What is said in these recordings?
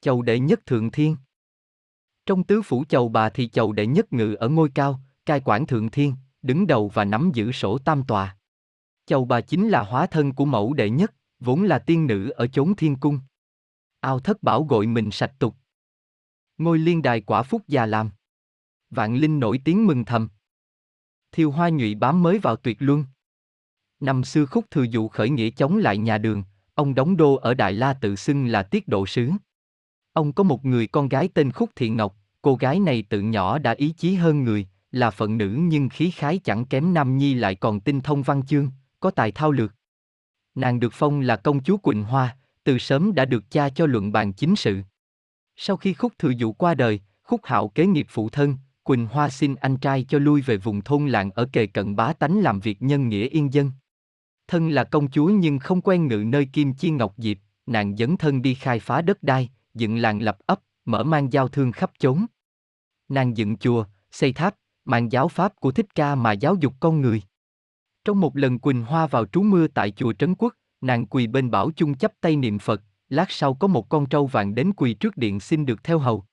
Chầu đệ nhất thượng thiên. Trong tứ phủ chầu bà thì chầu đệ nhất ngự ở ngôi cao, cai quản thượng thiên, đứng đầu và nắm giữ sổ tam tòa. Chầu bà chính là hóa thân của mẫu đệ nhất, vốn là tiên nữ ở chốn thiên cung. Ao thất bảo gội mình sạch tục. Ngôi liên đài quả phúc già làm. Vạn linh nổi tiếng mừng thầm. Thiêu hoa nhụy bám mới vào tuyệt luân. Năm xưa khúc thừa dụ khởi nghĩa chống lại nhà đường, ông đóng đô ở Đại La tự xưng là tiết độ sứ. Ông có một người con gái tên Khúc Thị Ngọc, cô gái này tự nhỏ đã ý chí hơn người, là phận nữ nhưng khí khái chẳng kém Nam Nhi lại còn tinh thông văn chương, có tài thao lược. Nàng được phong là công chúa Quỳnh Hoa, từ sớm đã được cha cho luận bàn chính sự. Sau khi Khúc Thừa Dụ qua đời, Khúc Hạo kế nghiệp phụ thân, Quỳnh Hoa xin anh trai cho lui về vùng thôn làng ở kề cận bá tánh làm việc nhân nghĩa yên dân. Thân là công chúa nhưng không quen ngự nơi Kim Chi Ngọc Diệp, nàng dấn thân đi khai phá đất đai, dựng làng lập ấp, mở mang giao thương khắp chốn. Nàng dựng chùa, xây tháp, mang giáo pháp của Thích Ca mà giáo dục con người. Trong một lần Quỳnh Hoa vào trú mưa tại chùa Trấn Quốc, nàng quỳ bên bảo chung chấp tay niệm Phật, lát sau có một con trâu vàng đến quỳ trước điện xin được theo hầu.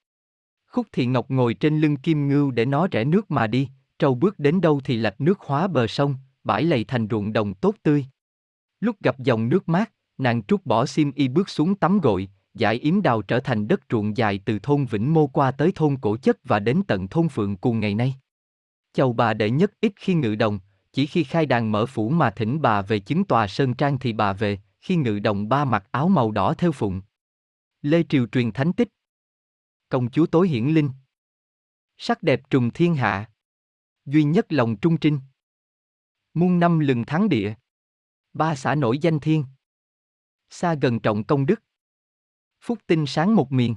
Khúc Thị Ngọc ngồi trên lưng kim ngưu để nó rẽ nước mà đi, trâu bước đến đâu thì lạch nước hóa bờ sông, bãi lầy thành ruộng đồng tốt tươi. Lúc gặp dòng nước mát, nàng trút bỏ xiêm y bước xuống tắm gội, giải yếm đào trở thành đất ruộng dài từ thôn Vĩnh Mô qua tới thôn Cổ Chất và đến tận thôn Phượng cùng ngày nay. Chầu bà đệ nhất ít khi ngự đồng, chỉ khi khai đàn mở phủ mà thỉnh bà về chứng tòa sơn trang thì bà về, khi ngự đồng ba mặc áo màu đỏ theo phụng. Lê Triều truyền thánh tích. Công chúa tối hiển linh. Sắc đẹp trùng thiên hạ. Duy nhất lòng trung trinh. Muôn năm lừng thắng địa. Ba xã nổi danh thiên. Xa gần trọng công đức. Phúc tinh sáng một miền.